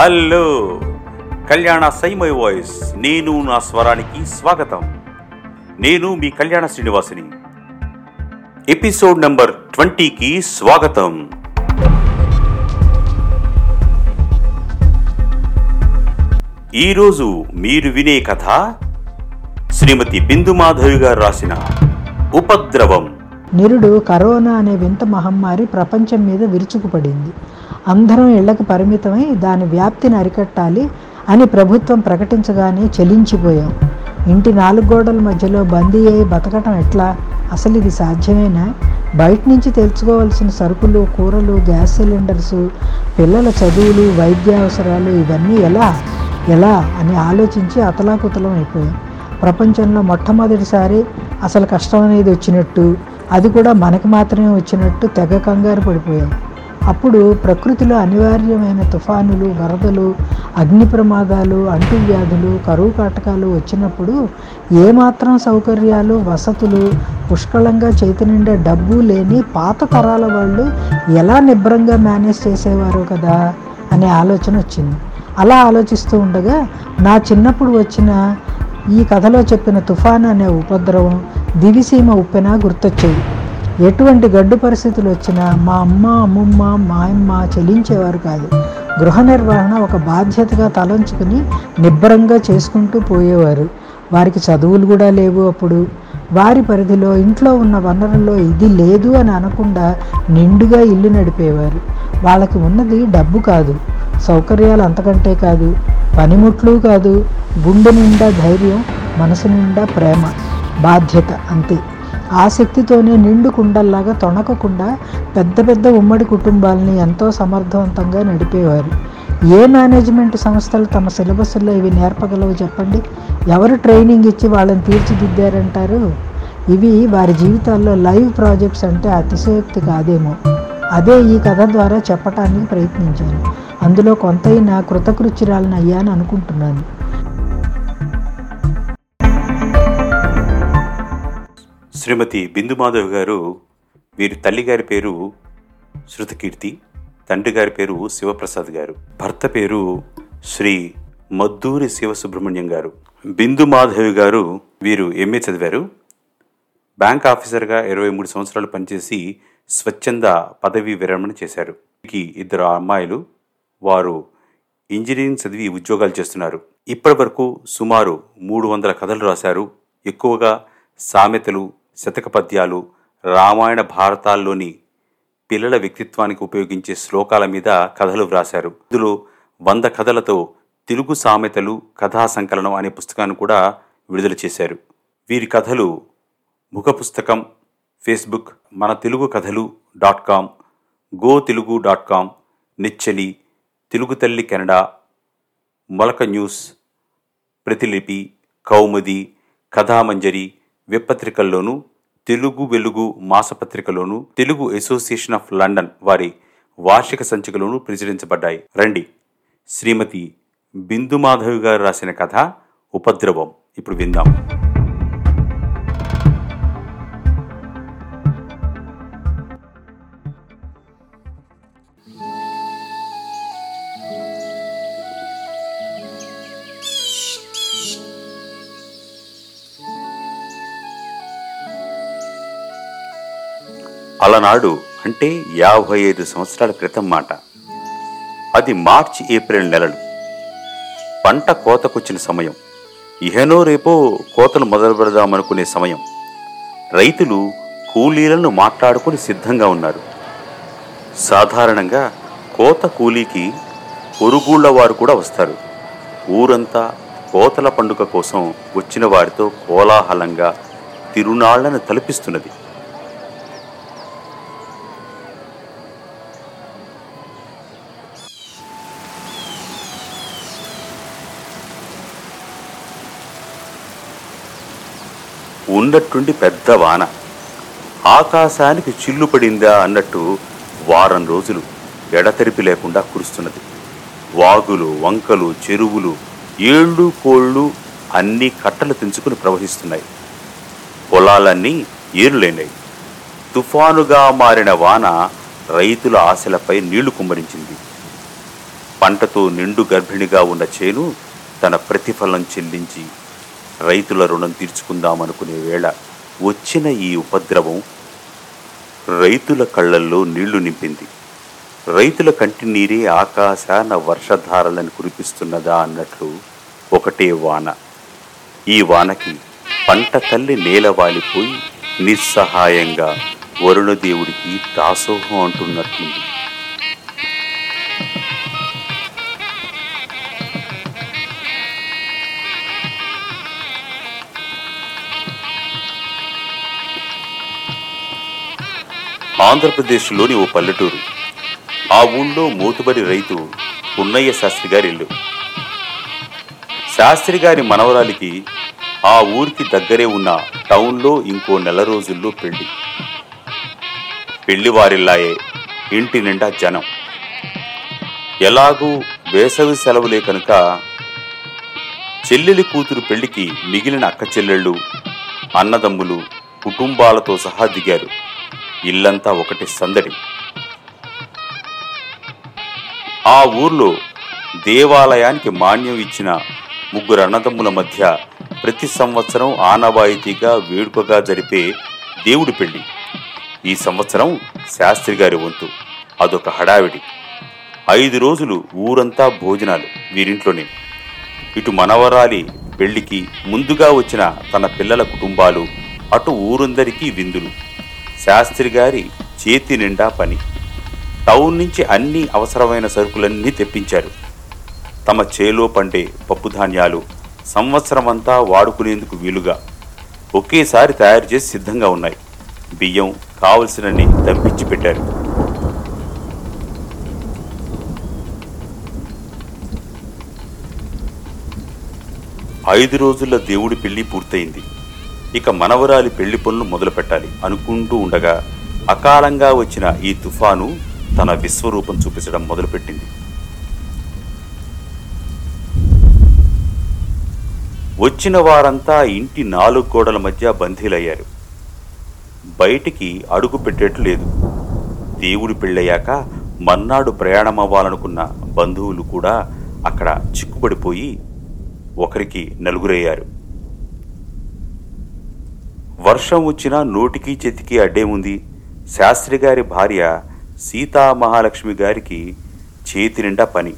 Hello. కళ్యాణ సైమై voice. నేను నా స్వరానికి స్వాగతం. నేను మీ కళ్యాణ శ్రీనివాసిని. ఎపిసోడ్ నెంబర్ ట్వంటీకి స్వాగతం. ఈరోజు మీరు వినే కథ శ్రీమతి బిందు మాధవి గారు రాసిన ఉపద్రవం. నిరుడు కరోనా అనే వింత మహమ్మారి ప్రపంచం మీద విరుచుకుపడింది. అందరం ఇళ్ళకు పరిమితమై దాని వ్యాప్తిని అరికట్టాలి అని ప్రభుత్వం ప్రకటించగానే చెలించిపోయాం. ఇంటి నాలుగు గోడల మధ్యలో బందీ అయి బతకటం ఎట్లా? అసలు ఇది సాధ్యమేనా? బయట నుంచి తెలుసుకోవాల్సిన సరుకులు కూరలు గ్యాస్ సిలిండర్స్ పిల్లల చదువులు వైద్య అవసరాలు ఇవన్నీ ఎలా? ఎలా? అని ఆలోచించి అతలాకుతలం అయిపోయాం. ప్రపంచంలో మొట్టమొదటిసారి అసలు కష్టం అనేది వచ్చినట్టు అది కూడా మనకి మాత్రమే వచ్చినట్టు తెగ కంగారు పడిపోయాం. అప్పుడు ప్రకృతిలో అనివార్యమైన తుఫానులు వరదలు అగ్ని ప్రమాదాలు అంటువ్యాధులు కరువు కాటకాలు వచ్చినప్పుడు ఏమాత్రం సౌకర్యాలు వసతులు పుష్కలంగా చేతి నిండా డబ్బు లేని పాత తరాల వాళ్ళు ఎలా నిబ్రంగా మేనేజ్ చేసేవారు కదా అనే ఆలోచన వచ్చింది. అలా ఆలోచిస్తూ ఉండగా నా చిన్నప్పుడు వచ్చిన ఈ కథలో చెప్పిన తుఫాన్ అనే ఉపద్రవం దివిసీమ ఉప్పెన గుర్తొచ్చేది. ఎటువంటి గడ్డు పరిస్థితులు వచ్చినా మా అమ్మ అమ్మమ్మ మాయమ్మ చెల్లించేవారు కాదు. గృహ నిర్వహణ ఒక బాధ్యతగా తలంచుకుని నిబ్బరంగా చేసుకుంటూ పోయేవారు. వారికి చదువులు కూడా లేవు అప్పుడు. వారి పరిధిలో ఇంట్లో ఉన్న వనరుల్లో ఇది లేదు అని అనకుండా నిండుగా ఇల్లు నడిపేవారు. వాళ్ళకి ఉన్నది డబ్బు కాదు సౌకర్యాలు అంతకంటే కాదు పనిముట్లు కాదు గుండె నిండా ధైర్యం మనసు నిండా ప్రేమ బాధ్యత అంతే. ఆసక్తితోనే నిండు కుండల్లాగా తొణకకుండా పెద్ద పెద్ద ఉమ్మడి కుటుంబాలని ఎంతో సమర్థవంతంగా నడిపేవారు. ఏ మేనేజ్మెంట్ సంస్థలు తమ సిలబస్లో ఇవి నేర్పగలవు చెప్పండి? ఎవరు ట్రైనింగ్ ఇచ్చి వాళ్ళని తీర్చిదిద్దారంటారు? ఇవి వారి జీవితాల్లో లైవ్ ప్రాజెక్ట్స్ అంటే అతిశయోక్తి కాదేమో. అదే ఈ కథ ద్వారా చెప్పటానికి ప్రయత్నించాను. అందులో కొంతైనా కృతకృత్యురాలను అయ్యాను అనుకుంటున్నాను శ్రీమతి బిందుమాధవ్ గారు వీరి తల్లి గారి పేరు శృతకీర్తి తండ్రి గారి పేరు శివప్రసాద్ గారు. భర్త పేరు శ్రీ మద్దూరి శివసుబ్రహ్మణ్యం గారు. బిందు మాధవి గారు వీరు ఎంఏ చదివారు. బ్యాంక్ ఆఫీసర్గా ఇరవై మూడు సంవత్సరాలు పనిచేసి స్వచ్ఛంద పదవీ విరమణ చేశారు. వీరికి ఇద్దరు అమ్మాయిలు. వారు ఇంజనీరింగ్ చదివి ఉద్యోగాలు చేస్తున్నారు. ఇప్పటి వరకు సుమారు మూడు వందల కథలు రాశారు. ఎక్కువగా సామెతలు శతక పద్యాలు రామాయణ భారతాల్లోని పిల్లల వ్యక్తిత్వానికి ఉపయోగించే శ్లోకాల మీద కథలు వ్రాశారు. ఇందులో వంద కథలతో తెలుగు సామెతలు కథా సంకలనం అనే పుస్తకాన్ని కూడా విడుదల చేశారు. వీరి కథలు ముఖ పుస్తకం ఫేస్బుక్ మన తెలుగు కథలు dot com go Telugu dot com నిచ్చలి Telugu Talli Canada Molaka news Pratilipi Koumudi Kathamanjari web Telugu Velugu మాసపత్రికలోను Telugu association of London వారి వార్షిక సంచికలోను ప్రచురించబడ్డాయి. రండి. శ్రీమతి బిందు మాధవి గారు రాసిన కథ ఉపద్రవం. ఇప్పుడు విందాం. అలనాడు అంటే యాభై ఐదు సంవత్సరాల క్రితం మాట. అది మార్చి ఏప్రిల్ నెలలు. పంట కోతకొచ్చిన సమయం. ఇహనో రేపో కోతలు మొదలు పెడదామనుకునే సమయం. రైతులు కూలీలను మాట్లాడుకుని సిద్ధంగా ఉన్నారు. సాధారణంగా కోత కూలీకి పొరుగుళ్ళ వారు కూడా వస్తారు. ఊరంతా కోతల పండుగ కోసం వచ్చిన వారితో కోలాహలంగా తిరునాళ్ళను తలపిస్తున్నది. ఉన్నట్టుండి పెద్ద వాన. ఆకాశానికి చిల్లు పడిందా అన్నట్టు వారం రోజులు ఎడతెరిపి లేకుండా కురుస్తున్నది. వాగులు వంకలు చెరువులు ఏళ్ళు కోళ్ళు అన్నీ కట్టలు తెంచుకుని ప్రవహిస్తున్నాయి. పొలాలన్నీ ఏరులైనాయి తుఫానుగా మారిన వాన రైతుల ఆశలపై నీళ్ళు కుమ్మరించింది. పంటతో నిండు గర్భిణిగా ఉన్న చేను తన ప్రతిఫలం చెల్లించి రైతుల రుణం తీర్చుకుందామనుకునే వేళ వచ్చిన ఈ ఉపద్రవం రైతుల కళ్ళల్లో నీళ్ళు నింపింది. రైతుల కంటి నీరే ఆకాశాన వర్షధారలను కురిపిస్తున్నదా అన్నట్లు ఒకటే వాన. ఈ వానకి పంట తల్లి నేలవాలిపోయి నిస్సహాయంగా వరుణదేవుడికి దాసోహం అంటున్నట్లుంది. ఆంధ్రప్రదేశ్లోని ఓ పల్లెటూరు. ఆ ఊళ్ళో మూతుబడి రైతు పున్నయ్య శాస్త్రి గారి ఇల్లు. శాస్త్రి గారి మనవరాలికి ఆ ఊరికి దగ్గరే ఉన్న టౌన్లో ఇంకో నెల రోజుల్లో పెళ్ళి. పెళ్ళి వారిల్లాయే ఇంటి నిండా జనం. ఎలాగూ వేసవి సెలవులే కనుక చెల్లెలి కూతురు పెళ్ళికి మిగిలిన అక్క చెల్లెళ్ళు అన్నదమ్ములు కుటుంబాలతో సహా దిగారు. ఇల్లంతా ఒకటి సందడి. ఆ ఊర్లో దేవాలయానికి మాన్యం ఇచ్చిన ముగ్గురు అన్నదమ్ముల మధ్య ప్రతి సంవత్సరం ఆనవాయితీగా వేడుకగా జరిపే దేవుడి పెళ్ళి. ఈ సంవత్సరం శాస్త్రి గారి వంతు. అదొక హడావిడి. ఐదు రోజులు ఊరంతా భోజనాలు వీరింట్లోనే. ఇటు మనవరాలి పెళ్ళికి ముందుగా వచ్చిన తన పిల్లల కుటుంబాలు అటు ఊరందరికీ విందులు. శాస్త్రి గారి చేతి నిండా పని. టౌన్ నుంచి అన్ని అవసరమైన సరుకులన్నీ తెప్పించారు. తమ చేలో పండే పప్పుధాన్యాలు సంవత్సరమంతా వాడుకునేందుకు వీలుగా ఒకేసారి తయారు చేసి సిద్ధంగా ఉన్నాయి. బియ్యం కావలసినన్ని తప్పించి పెట్టారు. ఐదు రోజుల దేవుడి పెళ్ళి పూర్తయింది. ఇక మనవరాలి పెళ్ళి పనులు మొదలు పెట్టాలి అనుకుంటూ ఉండగా అకాలంగా వచ్చిన ఈ తుఫాను తన విశ్వరూపం చూపించడం మొదలుపెట్టింది. వచ్చిన వారంతా ఇంటి నాలుగు గోడల మధ్య బందీలయ్యారు. బయటికి అడుగు పెట్టేట్లు లేదు. దేవుడి పెళ్ళయ్యాక మన్నాడు ప్రయాణమవ్వాలనుకున్న బంధువులు కూడా అక్కడ చిక్కుబడిపోయి ఒకరికి నలుగురయ్యారు. వర్షం వచ్చినా నోటికి చేతికి అడ్డేముంది శాస్త్రి గారి భార్య సీతా మహాలక్ష్మి గారికి చేతి నిండా పని.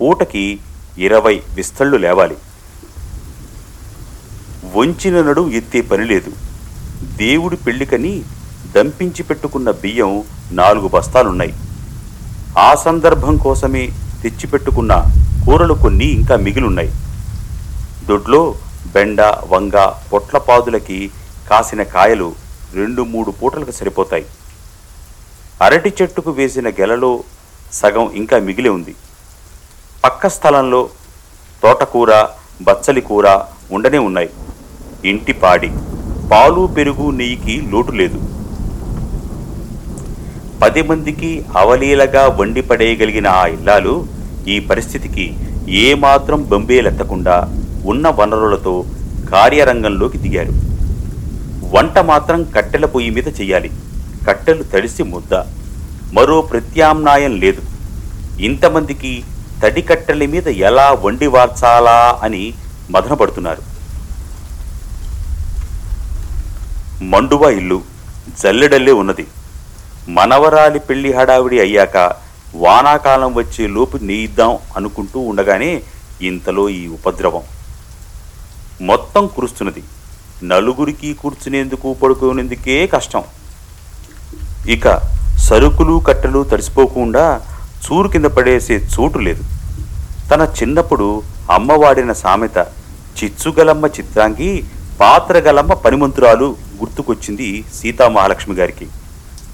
పూటకి ఇరవై విస్తళ్ళు లేవాలి. వంచిన నడు ఎత్తే పని లేదు. దేవుడి పెళ్ళికని దంపించి పెట్టుకున్న బియ్యం నాలుగు బస్తాలున్నాయి. ఆ సందర్భం కోసమే తెచ్చిపెట్టుకున్న కూరలు కొన్ని ఇంకా మిగిలున్నాయి. దొడ్లో బెండ వంగ పొట్లపాదులకి కాసిన కాయలు రెండు మూడు పూటలకు సరిపోతాయి. అరటి చెట్టుకు వేసిన గెలలో సగం ఇంకా మిగిలి ఉంది. పక్క స్థలంలో తోటకూర బచ్చలి కూర ఉండనే ఉన్నాయి. ఇంటి పాడి పాలు పెరుగు నెయ్యికి లోటు లేదు. పది మందికి అవలీలగా వండి పడేయగలిగిన ఆ ఇల్లాలు ఈ పరిస్థితికి ఏమాత్రం బొంబేలెత్తకుండా ఉన్న వనరులతో కార్యరంగంలోకి దిగారు. వంట మాత్రం కట్టెల పొయ్యి మీద చెయ్యాలి. కట్టెలు తడిసి ముద్ద. మరో ప్రత్యామ్నాయం లేదు. ఇంతమందికి తడి కట్టెల మీద ఎలా వండి వార్చాలా అని మదనపడుతున్నారు. మండువా ఇల్లు జల్లెడల్లే ఉన్నది. మనవరాలి పెళ్ళి హడావిడి అయ్యాక వానాకాలం వచ్చే లోపు నేయిద్దాం అనుకుంటూ ఉండగానే ఇంతలో ఈ ఉపద్రవం. మొత్తం కురుస్తున్నది. నలుగురికి కూర్చునేందుకు పడుకునేందుకే కష్టం. ఇక సరుకులు కట్టెలు తడిసిపోకుండా చూరు కింద పడేసే చోటు లేదు. తన చిన్నప్పుడు అమ్మ వాడిన సామెత చిచ్చుగలమ్మ చిత్రాంగి పాత్రగలమ్మ పనిమంతురాలు గుర్తుకొచ్చింది సీతామహాలక్ష్మి గారికి.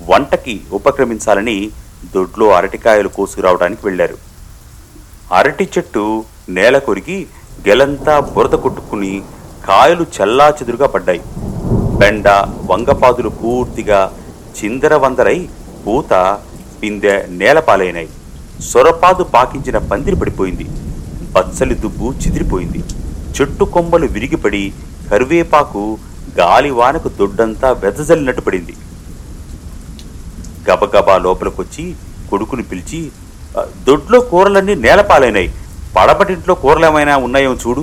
వంటకి ఉపక్రమించాలని దొడ్లో అరటికాయలు కోసుకురావడానికి వెళ్ళారు. అరటి చెట్టు నేల కొరిగి గెలంతా బురద కొట్టుకుని కాయలు చల్లా చెదురుగా పడ్డాయి. బెండ వంగపాదులు పూర్తిగా చిందరవందరై పూత పిందె నేలపాలైనాయి. సొరపాదు పాకించిన పందిరి పడిపోయింది. బచ్చలి దుబ్బు చిదిరిపోయింది. చెట్టు కొమ్మలు విరిగిపడి కరివేపాకు గాలివానకు దొడ్డంతా వెదజల్లినట్టు పడింది. గబగబా లోపలికొచ్చి కొడుకుని పిలిచి దొడ్లో కూరలన్నీ నేలపాలైనాయి. పడపటింట్లో కూరలేమైనా ఉన్నాయో చూడు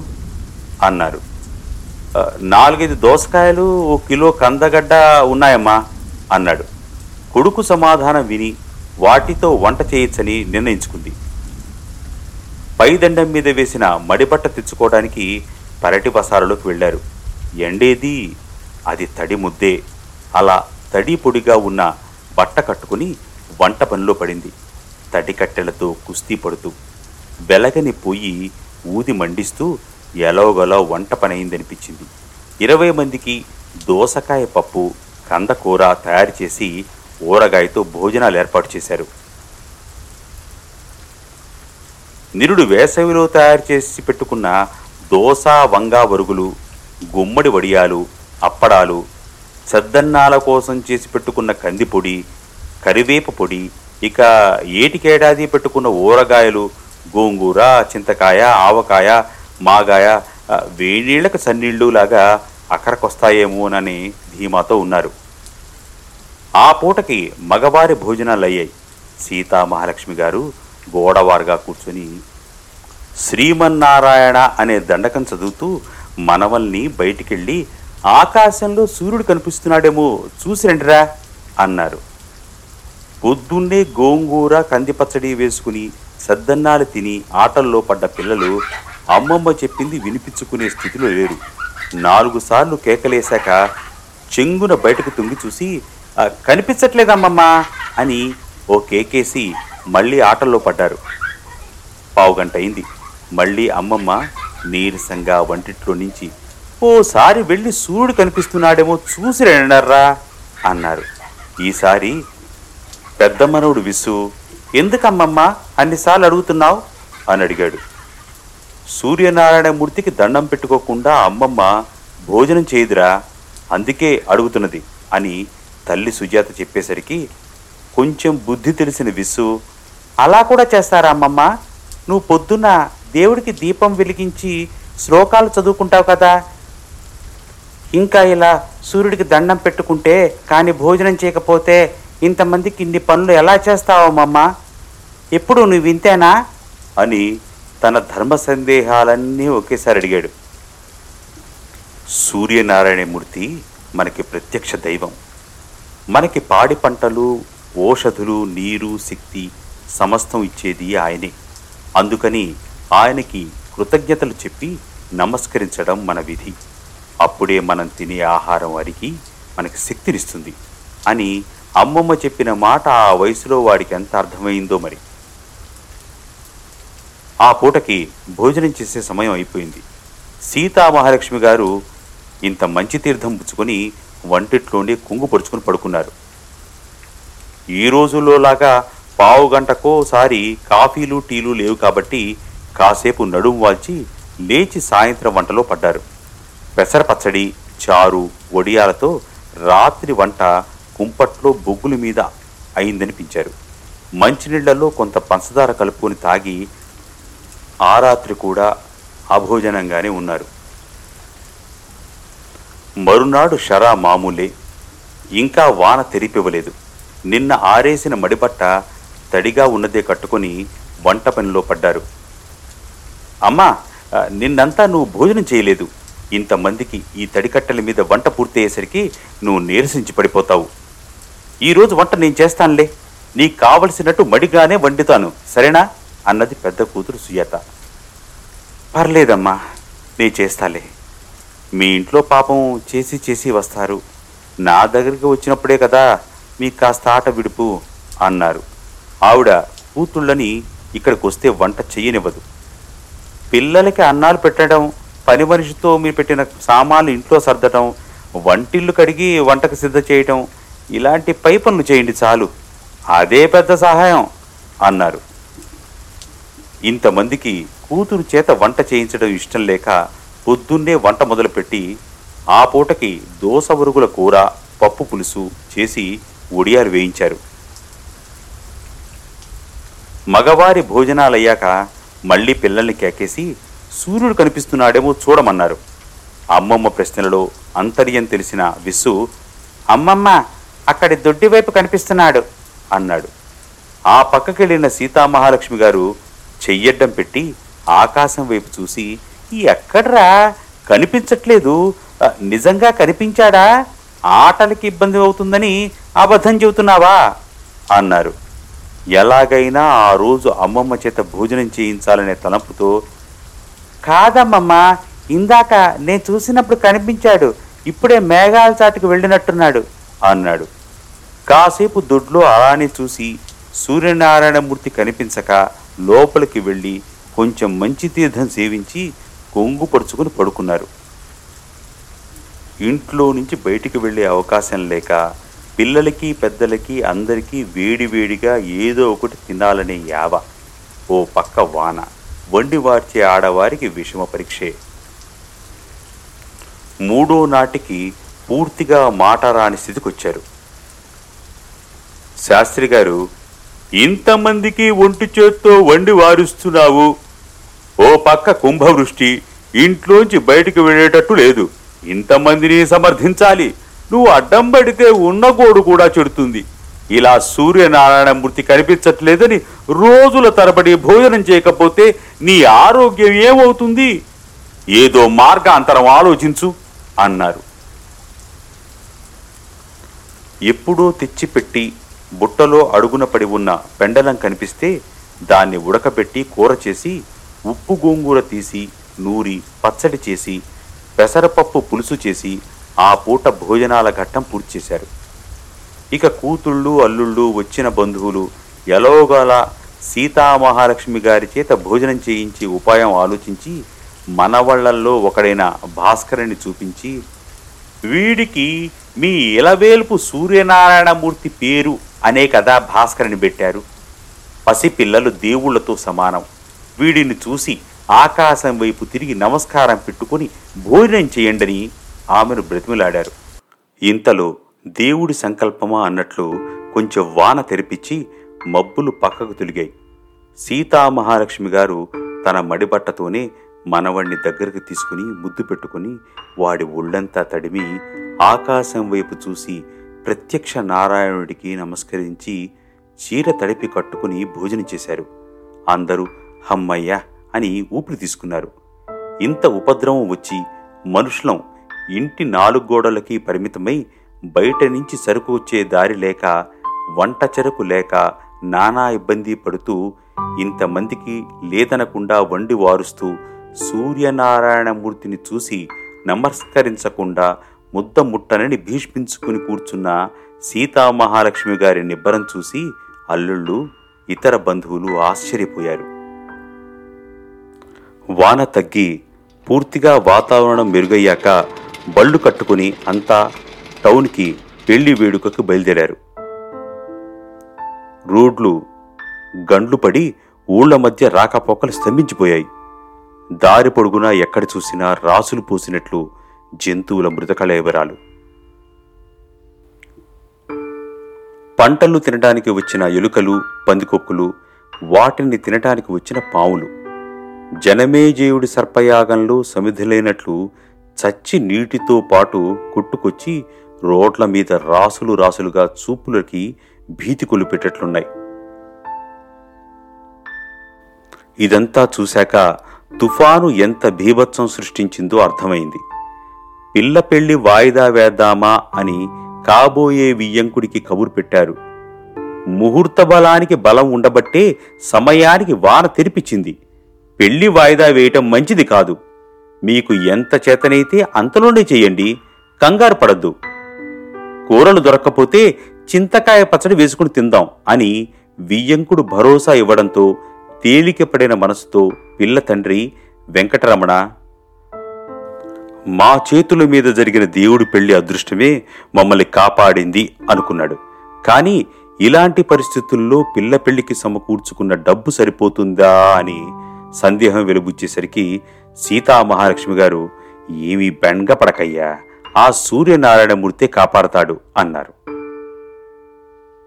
అన్నారు. నాలుగైదు దోసకాయలు ఓ కిలో కందగడ్డ ఉన్నాయమ్మా అన్నాడు. కొడుకు సమాధానం విని వాటితో వంట చేయొచ్చని నిర్ణయించుకుంది. పైదండం మీద వేసిన మడిబట్ట తెచ్చుకోవడానికి పెరటి బసారలోకి వెళ్ళారు. ఎండేది? అది తడి ముద్దే. అలా తడి పొడిగా ఉన్న బట్ట కట్టుకుని వంట పనిలో పడింది. తడి కట్టెలతో కుస్తీ పడుతూ వెలగని పొయ్యి ఊది మండిస్తూ ఎలాగోలా వంట పనయిందనిపించింది ఇరవై మందికి దోసకాయ పప్పు కందకూర తయారు చేసి ఊరగాయతో భోజనాలు ఏర్పాటు చేశారు. నిరుడు వేసవిలో తయారు చేసి పెట్టుకున్న దోస వంగా వరుగులు గుమ్మడి వడియాలు అప్పడాలు సద్దన్నాల కోసం చేసి పెట్టుకున్న కందిపొడి కరివేప పొడి ఇక ఏటికేడాది పెట్టుకున్న ఊరగాయలు గోంగూర చింతకాయ ఆవకాయ మాగాయ వేణీళ్ళకు వేడినీళ్ళకి సన్నీళ్ళు లాగా అక్కడికొస్తాయేమోనని ధీమాతో ఉన్నారు. ఆ పూటకి మగవారి భోజనాలు అయ్యాయి సీతా మహాలక్ష్మి గారు గోడవారుగా కూర్చొని శ్రీమన్నారాయణ అనే దండకం చదువుతూ మనవల్ని బయటికెళ్ళి ఆకాశంలో సూర్యుడు కనిపిస్తున్నాడేమో చూసి రండిరా అన్నారు. పొద్దున్నే గోంగూర కంది పచ్చడి వేసుకుని సద్దన్నాలు తిని ఆటల్లో పడ్డ పిల్లలు అమ్మమ్మ చెప్పింది వినిపించుకునే స్థితిలో లేరు. నాలుగు సార్లు కేకలేశాక చెంగున బయటకు తుంగి చూసి "ఆ, కనిపించట్లేదమ్మమ్మ అని ఓ కేకేసి మళ్ళీ ఆటల్లో పడ్డారు. పావుగంట అయింది. మళ్ళీ అమ్మమ్మ నీరసంగా వంటిట్లో నుంచి ఓసారి వెళ్ళి సూర్యుడు కనిపిస్తున్నాడేమో చూసి రండర్రా అన్నారు. ఈసారి పెద్ద మనవుడు విసు ఎందుకమ్మమ్మ అన్నిసార్లు అడుగుతున్నావు? అని అడిగాడు. సూర్యనారాయణ మూర్తికి దండం పెట్టుకోకుండా అమ్మమ్మ భోజనం చేయదురా అందుకే అడుగుతున్నది అని తల్లి సుజాత చెప్పేసరికి కొంచెం బుద్ధి తెలిసిన విసు అలా కూడా చేస్తారా అమ్మమ్మ? నువ్వు పొద్దున్న దేవుడికి దీపం వెలిగించి శ్లోకాలు చదువుకుంటావు కదా. ఇంకా ఇలా సూర్యుడికి దండం పెట్టుకుంటే కానీ భోజనం చేయకపోతే ఇంతమందికి ఇన్ని పనులు ఎలా చేస్తావు అమ్మమ్మ? ఎప్పుడు నువ్వు వింతేనా అని తన ధర్మ సందేహాలన్నీ ఒకేసారి అడిగాడు. సూర్యనారాయణమూర్తి మనకి ప్రత్యక్ష దైవం. మనకి పాడి పంటలు ఓషధులు నీరు శక్తి సమస్తం ఇచ్చేది ఆయనే. అందుకని ఆయనకి కృతజ్ఞతలు చెప్పి నమస్కరించడం మన విధి. అప్పుడే మనం తినే ఆహారం అరిగి మనకి శక్తినిస్తుంది అని అమ్మమ్మ చెప్పిన మాట ఆ వయసులో వాడికి ఎంత అర్థమైందో మరి. ఆ పూటకి భోజనం చేసే సమయం అయిపోయింది. సీతా మహాలక్ష్మి గారు ఇంత మంచి తీర్థం పుచ్చుకొని వంటిట్లోనే కుంగు పొడుచుకొని పడుకున్నారు. ఈ రోజుల్లో లాగా పావు గంటకోసారి కాఫీలు టీలు లేవు కాబట్టి కాసేపు నడుం వాల్చి లేచి సాయంత్రం వంటలో పడ్డారు. పెసర పచ్చడి చారు వడియాలతో రాత్రి వంట కుంపట్లో బొగ్గుల మీద అయిందనిపించారు. మంచినీళ్ళలో కొంత పంచదార కలుపుకొని తాగి ఆ రాత్రి కూడా అభోజనంగానే ఉన్నారు. మరునాడు షరా మామూలే ఇంకా వాన తెరిపివ్వలేదు. నిన్న ఆరేసిన మడిబట్ట తడిగా ఉన్నదే కట్టుకొని వంట పనిలో పడ్డారు. అమ్మా నిన్నంతా నువ్వు భోజనం చేయలేదు. ఇంతమందికి ఈ తడికట్టెల మీద వంట పూర్తయ్యేసరికి నువ్వు నీరసించి పడిపోతావు. ఈరోజు వంట నేను చేస్తానులే. నీకు కావలసినట్టు మడిగానే వండుతాను. సరేనా? అన్నది పెద్ద కూతురు సుయత పర్లేదమ్మా నీ చేస్తాలే. మీ ఇంట్లో పాపం చేసి చేసి వస్తారు. నా దగ్గరికి వచ్చినప్పుడే కదా మీకు కాస్త ఆట విడుపు అన్నారు. ఆవిడ కూతుళ్ళని ఇక్కడికి వస్తే వంట చెయ్యనివ్వదు. పిల్లలకి అన్నాలు పెట్టడం పని మనిషితో మీరు పెట్టిన సామాన్లు ఇంట్లో సర్దటం వంటిల్లు కడిగి వంటకు సిద్ధ చేయటం ఇలాంటి పై పనులు చేయండి చాలు. అదే పెద్ద సహాయం అన్నారు. ఇంతమందికి కూతురు చేత వంట చేయించడం ఇష్టం లేక పొద్దున్నే వంట మొదలుపెట్టి ఆ పూటకి దోస వరుగుల కూర పప్పు పులుసు చేసి ఒడియాలు వేయించారు. మగవారి భోజనాలయ్యాక మళ్ళీ పిల్లల్ని కేకేసి సూర్యుడు కనిపిస్తున్నాడేమో చూడమన్నారు. అమ్మమ్మ ప్రశ్నలలో అంతర్యం తెలిసిన విస్సు అమ్మమ్మ అక్కడి దొడ్డి వైపు కనిపిస్తున్నాడు అన్నాడు. ఆ పక్కకెళ్ళిన సీతామహాలక్ష్మి గారు చెయ్యడ్డం పెట్టి ఆకాశం వైపు చూసి ఎక్కడ్రా? కనిపించట్లేదు. నిజంగా కనిపించాడా? ఆటలకి ఇబ్బంది అవుతుందని అబద్ధం చెబుతున్నావా? అన్నారు. ఎలాగైనా ఆ రోజు అమ్మమ్మ చేత భోజనం చేయించాలనే తలంపుతో కాదమ్మమ్మ ఇందాక నేను చూసినప్పుడు కనిపించాడు. ఇప్పుడే మేఘాల చాటుకు వెళ్ళినట్టున్నాడు అన్నాడు. కాసేపు దొడ్లో అలానే చూసి సూర్యనారాయణమూర్తి కనిపించక లోపలికి వెళ్ళి కొంచెం మంచి తీర్థం సేవించి కొంగు పరుచుకుని పడుకున్నారు. ఇంట్లో నుంచి బయటికి వెళ్ళే అవకాశం లేక పిల్లలకి పెద్దలకి అందరికీ వేడివేడిగా ఏదో ఒకటి తినాలనే యావ. ఓ పక్క వాన. వండి వార్చే ఆడవారికి విషమ పరీక్షే. మూడో నాటికి పూర్తిగా మాట రాని స్థితికొచ్చారు. శాస్త్రి గారు ఇంతమందికి ఒంటి చేత్తో వండి వారుస్తున్నావు? ఓ పక్క కుంభవృష్టి ఇంట్లోంచి బయటికి వెళ్ళేటట్టు లేదు. ఇంతమందిని సమర్థించాలి. నువ్వు అడ్డం పడితే ఉన్న గోడు కూడా చెడుతుంది. ఇలా సూర్యనారాయణమూర్తి కనిపించట్లేదని రోజుల తరబడి భోజనం చేయకపోతే నీ ఆరోగ్యం ఏమవుతుంది? ఏదో మార్గాంతరం ఆలోచించు అన్నారు. ఎప్పుడో తెచ్చిపెట్టి బుట్టలో అడుగున పడి ఉన్న పెండలం కనిపిస్తే దాన్ని ఉడకబెట్టి కూర చేసి ఉప్పు గోంగూర తీసి నూరి పచ్చడి చేసి పెసరపప్పు పులుసు చేసి ఆ పూట భోజనాల ఘట్టం పూర్తి చేశారు. ఇక కూతుళ్ళు అల్లుళ్ళు వచ్చిన బంధువులు ఎలోగల సీతామహాలక్ష్మి గారి చేత భోజనం చేయించి ఉపాయం ఆలోచించి మనవళ్ళల్లో ఒకడైన భాస్కరుని చూపించి వీడికి మీ ఇలవేల్పు సూర్యనారాయణమూర్తి పేరు అనే భాస్కరిని పెట్టారు. పసిపిల్లలు దేవుళ్ళతో సమానం. వీడిని చూసి ఆకాశం వైపు తిరిగి నమస్కారం పెట్టుకుని భోజనం చేయండని ఆమెను బ్రతిమిలాడారు. ఇంతలో దేవుడి సంకల్పమా అన్నట్లు కొంచెం వాన తెరిపించి మబ్బులు పక్కకు తొలిగాయి. సీతామహాలక్ష్మి గారు తన మడిబట్టతోనే మనవణ్ణి దగ్గరికి తీసుకుని ముద్దు పెట్టుకుని వాడి ఒళ్ళంతా తడిమి ఆకాశం వైపు చూసి ప్రత్యక్ష నారాయణుడికి నమస్కరించి చీర తడిపి కట్టుకుని భోజనం చేశారు. అందరూ హమ్మయ్య అని ఊపిరి తీసుకున్నారు. ఇంత ఉపద్రవం వచ్చి మనుషులం ఇంటి నాలుగు గోడలకి పరిమితమై బయట నుంచి సరుకు వచ్చే దారి లేక వంట చెరకు లేక నానా ఇబ్బంది పడుతూ ఇంతమందికి లేదనకుండా వండి వారుస్తూ సూర్యనారాయణమూర్తిని చూసి నమస్కరించకుండా ముద్ద ముట్టనని భీష్మించుకుని కూర్చున్న సీతామహాలక్ష్మి గారి నిబ్బరం చూసి అల్లుళ్ళు ఇతర బంధువులు ఆశ్చర్యపోయారు. వాన తగ్గి పూర్తిగా వాతావరణం మెరుగయ్యాక బళ్ళు కట్టుకుని అంతా టౌన్కి పెళ్ళి వేడుకకు బయలుదేరారు. రోడ్లు గండ్లు పడి ఊళ్ళ మధ్య రాకపోకలు స్తంభించిపోయాయి. దారి పొడుగునా ఎక్కడ చూసినా రాసులు పూసినట్లు జంతువుల మృతకళేవరాలు పంటలు తినడానికి వచ్చిన ఎలుకలు పందికొక్కులు వాటిని తినడానికి వచ్చిన పావులు. జనమేజేయుడి సర్పయాగంలో సమిధులైనట్లు చచ్చి నీటితో పాటు కొట్టుకొచ్చి రోడ్ల మీద రాసులు రాసులుగా చూపులకి భీతి కొలిపెట్టేట్లున్నాయి ఇదంతా చూశాక తుఫాను ఎంత భీభత్సం సృష్టించిందో అర్థమైంది. పిల్ల పెళ్ళి వాయిదా వేద్దామా అని కాబోయే వియ్యంకుడికి కబురు పెట్టారు. ముహూర్త బలానికి బలం ఉండబట్టే సమయానికి వాన తెరిపించింది. పెళ్ళి వాయిదా వేయటం మంచిది కాదు. మీకు ఎంత చేతనైతే అంతలోనే చెయ్యండి కంగారు పడద్దు. కూరలు దొరక్కపోతే చింతకాయ పచ్చడి వేసుకుని తిందాం అని వియ్యంకుడు భరోసా ఇవ్వడంతో తేలికపడిన మనసుతో పిల్ల తండ్రి వెంకటరమణ మా చేతుల మీద జరిగిన దేవుడి పెళ్ళి అదృష్టమే మమ్మల్ని కాపాడింది అనుకున్నాడు. కానీ ఇలాంటి పరిస్థితుల్లో పిల్ల పెళ్ళికి సమకూర్చుకున్న డబ్బు సరిపోతుందా అని సందేహం వెలుబుచ్చేసరికి సీతామహాలక్ష్మి గారు ఏమీ బెంగపడకయ్యా ఆ సూర్యనారాయణమూర్తే కాపాడతాడు అన్నారు.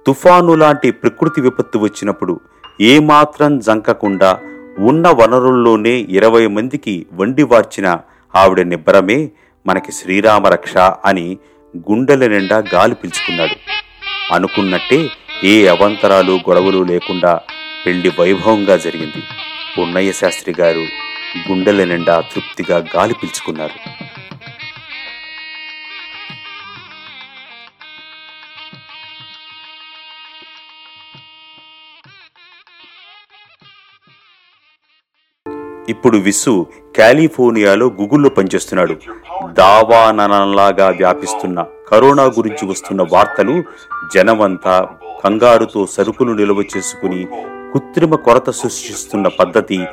తుఫాను లాంటి ప్రకృతి విపత్తు వచ్చినప్పుడు ఏమాత్రం జంకకుండా ఉన్న వనరుల్లోనే ఇరవై మందికి వండి వార్చిన ఆవిడ నిబ్బరమే మనకి శ్రీరామ రక్ష అని గుండెల నిండా గాలి పీల్చుకున్నాడు. అనుకున్నట్టే ఏ అవంతరాలు గొడవలు లేకుండా పెళ్ళి వైభవంగా జరిగింది. పున్నయ్య శాస్త్రి గారు గుండెల నిండా తృప్తిగా గాలి పీల్చుకున్నారు. ఇప్పుడు విస్సు కాలిఫోర్నియాలో గూగుల్లో పనిచేస్తున్నాడు. దావాననంలాగా వ్యాపిస్తున్న కరోనా గురించి వస్తున్న వార్తలు జనమంతా కంగారుతో సరుకులు నిల్వ చేసుకుని కృత్రిమ కొరత సృష్టిస్తున్న పద్ధతి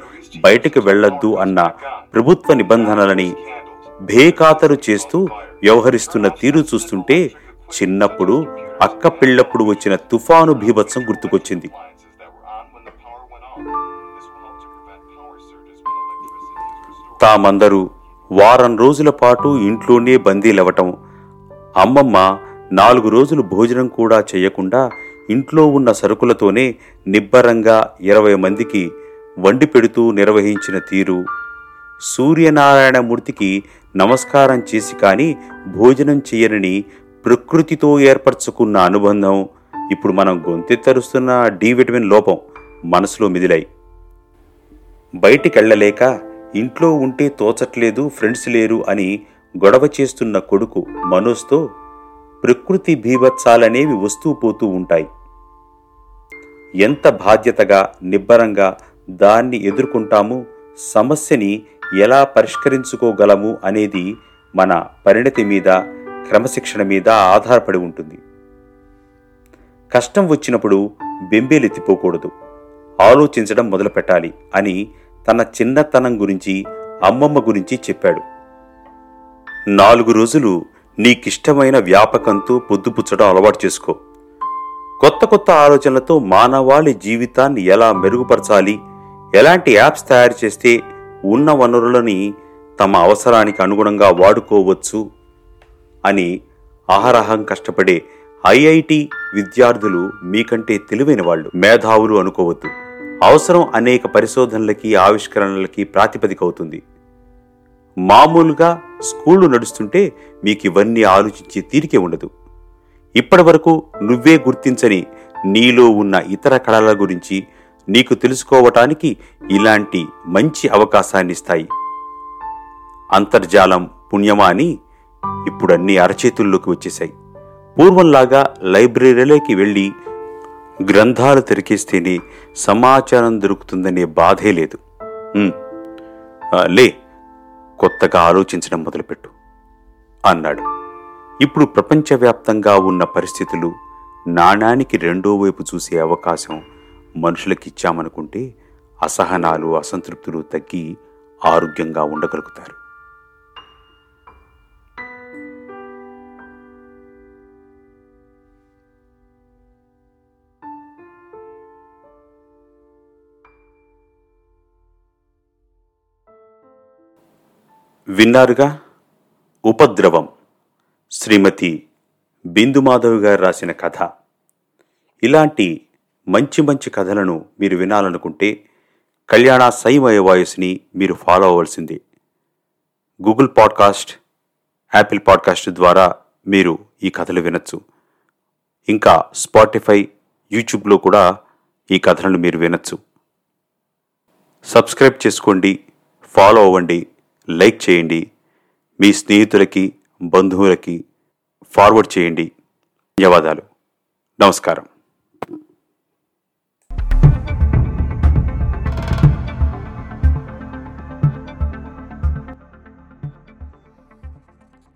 బయటకు వెళ్ళొద్దు అన్న ప్రభుత్వ నిబంధనలని భేఖాతరు చేస్తూ వ్యవహరిస్తున్న తీరు చూస్తుంటే చిన్నప్పుడు అక్క పిల్లప్పుడు వచ్చిన తుఫాను భీభత్సం గుర్తుకొచ్చింది. తామందరూ వారం రోజుల పాటు ఇంట్లోనే బందీలవటం అమ్మమ్మ నాలుగు రోజులు భోజనం కూడా చేయకుండా ఇంట్లో ఉన్న సరుకులతోనే నిబ్బరంగా ఇరవై మందికి వండి పెడుతూ నిర్వహించిన తీరు. సూర్యనారాయణమూర్తికి నమస్కారం చేసి కాని భోజనం చేయనని ప్రకృతితో ఏర్పరచుకున్న అనుబంధం ఇప్పుడు మనం గొంతెత్తరుస్తున్న డి విటమిన్ లోపం మనసులో మిదిలాయి. బయటికెళ్ళలేక ఇంట్లో ఉంటే తోచట్లేదు ఫ్రెండ్స్ లేరు అని గొడవ చేస్తున్న కొడుకు మనోజ్తో ప్రకృతి భీభత్సాలనేవి వస్తూ పోతూ ఉంటాయి. ఎంత బాధ్యతగా నిబ్బరంగా దాన్ని ఎదుర్కొంటాము సమస్యని ఎలా పరిష్కరించుకోగలము అనేది మన పరిణతి మీద క్రమశిక్షణ మీద ఆధారపడి ఉంటుంది. కష్టం వచ్చినప్పుడు బెంబేలెత్తిపోకూడదు. ఆలోచించడం మొదలుపెట్టాలి అని తన చిన్నతనం గురించి అమ్మమ్మ గురించి చెప్పాడు. నాలుగు రోజులు నీకిష్టమైన వ్యాపకంతో పొద్దుపుచ్చడం అలవాటు చేసుకో. కొత్త కొత్త ఆలోచనలతో మానవాళి జీవితాన్ని ఎలా మెరుగుపరచాలి ఎలాంటి యాప్స్ తయారు చేస్తే ఉన్న వనరులని తమ అవసరానికి అనుగుణంగా వాడుకోవచ్చు అని అహరహం కష్టపడే ఐఐటి విద్యార్థులు మీకంటే తెలివైన వాళ్ళు. మేధావులు అనుకోవద్దు. అవసరం అనేక పరిశోధనలకి ఆవిష్కరణలకి ప్రాతిపదిక అవుతుంది. మామూలుగా స్కూళ్ళు నడుస్తుంటే మీకు ఇవన్నీ ఆలోచించే తీరికే ఉండదు. ఇప్పటి వరకు నువ్వే గుర్తించని నీలో ఉన్న ఇతర కళల గురించి నీకు తెలుసుకోవటానికి ఇలాంటి మంచి అవకాశాన్ని ఇస్తాయి. అంతర్జాలం పుణ్యమా అని ఇప్పుడు అన్ని అరచేతుల్లోకి వచ్చేశాయి. పూర్వంలాగా లైబ్రరీలోకి వెళ్ళి గ్రంథాలు తెరికేస్తేనే సమాచారం దొరుకుతుందనే బాధే లేదు. లే కొత్తగా ఆలోచించడం మొదలుపెట్టు అన్నాడు. ఇప్పుడు ప్రపంచవ్యాప్తంగా ఉన్న పరిస్థితులు నాణానికి రెండో వైపు చూసే అవకాశం మనుషులకిచ్చామనుకుంటే అసహనాలు అసంతృప్తులు తగ్గి ఆరోగ్యంగా ఉండగలుగుతారు. విన్నారుగా? ఉపద్రవం. శ్రీమతి బిందుమాధవ్ గారు రాసిన కథ. ఇలాంటి మంచి మంచి కథలను మీరు వినాలనుకుంటే కళ్యాణ సైమయ వాయిస్ని మీరు ఫాలో అవ్వాల్సిందే. గూగుల్ పాడ్కాస్ట్ యాపిల్ పాడ్కాస్ట్ ద్వారా మీరు ఈ కథలు వినొచ్చు. ఇంకా స్పాటిఫై యూట్యూబ్లో కూడా ఈ కథలను మీరు వినొచ్చు. సబ్స్క్రైబ్ చేసుకోండి ఫాలో అవ్వండి. లైక్ చేయండి. మీ స్నేహితులకి బంధువులకి ఫార్వర్డ్ చేయండి. ధన్యవాదాలు. నమస్కారం.